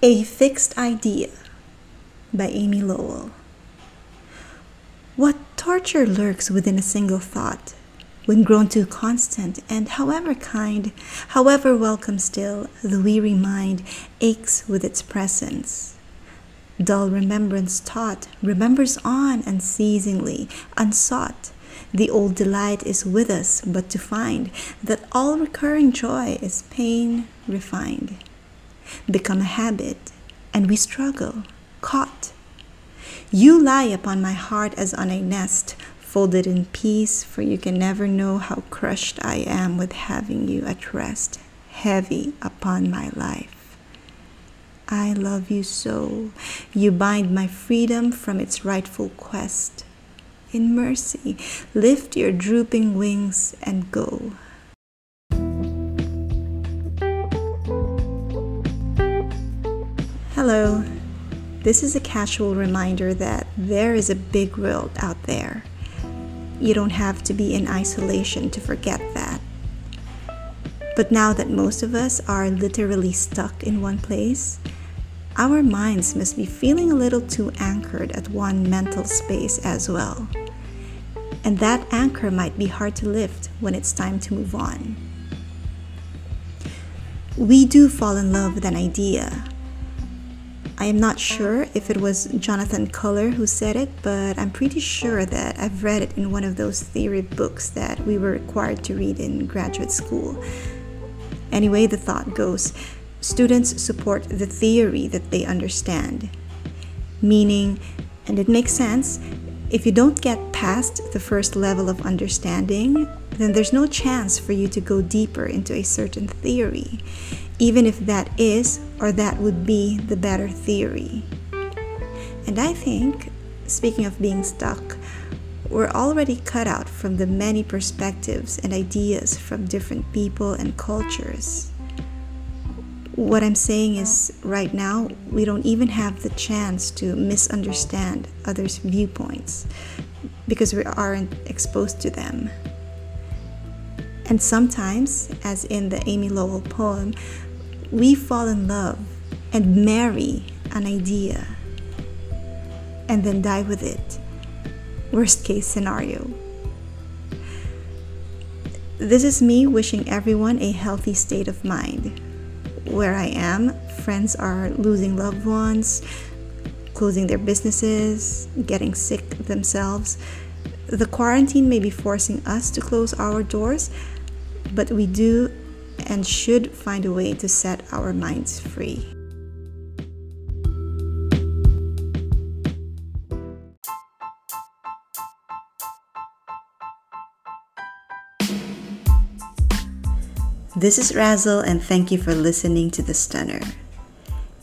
A Fixed Idea by Amy Lowell. What torture lurks within a single thought, when grown too constant, and however kind, however welcome still, the weary mind aches with its presence. Dull remembrance taught remembers on unceasingly, unsought. The old delight is with us, but to find that all recurring joy is pain refined become a habit, and we struggle, caught. You lie upon my heart as on a nest, folded in peace, for you can never know how crushed I am with having you at rest, heavy upon my life. I love you so. You bind my freedom from its rightful quest. In mercy, lift your drooping wings and go. Hello. This is a casual reminder that there is a big world out there. You don't have to be in isolation to forget that. But now that most of us are literally stuck in one place, our minds must be feeling a little too anchored at one mental space as well. And that anchor might be hard to lift when it's time to move on. We do fall in love with an idea I am not sure if it was Jonathan Culler who said it, but I'm pretty sure that I've read it in one of those theory books that we were required to read in graduate school. Anyway, the thought goes students support the theory that they understand. Meaning, and it makes sense, if you don't get past the first level of understanding, then there's no chance for you to go deeper into a certain theory even if that is or that would be the better theory. And I think, speaking of being stuck, we're already cut out from the many perspectives and ideas from different people and cultures. What I'm saying is, right now, we don't even have the chance to misunderstand others' viewpoints because we aren't exposed to them. And sometimes, as in the Amy Lowell poem, we fall in love and marry an idea and then die with it. Worst case scenario. This is me wishing everyone a healthy state of mind. Where I am, friends are losing loved ones, closing their businesses, getting sick themselves. The quarantine may be forcing us to close our doors, but we do and should find a way to set our minds free. This is Razel, and thank you for listening to The Stunner.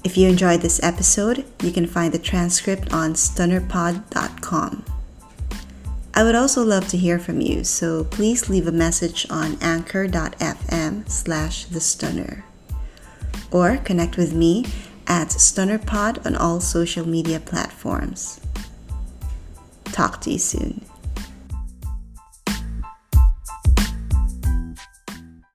If you enjoyed this episode, you can find the transcript on stunnerpod.com. I would also love to hear from you, so please leave a message on anchor.fm slash the stunner. Or connect with me at StunnerPod on all social media platforms. Talk to you soon.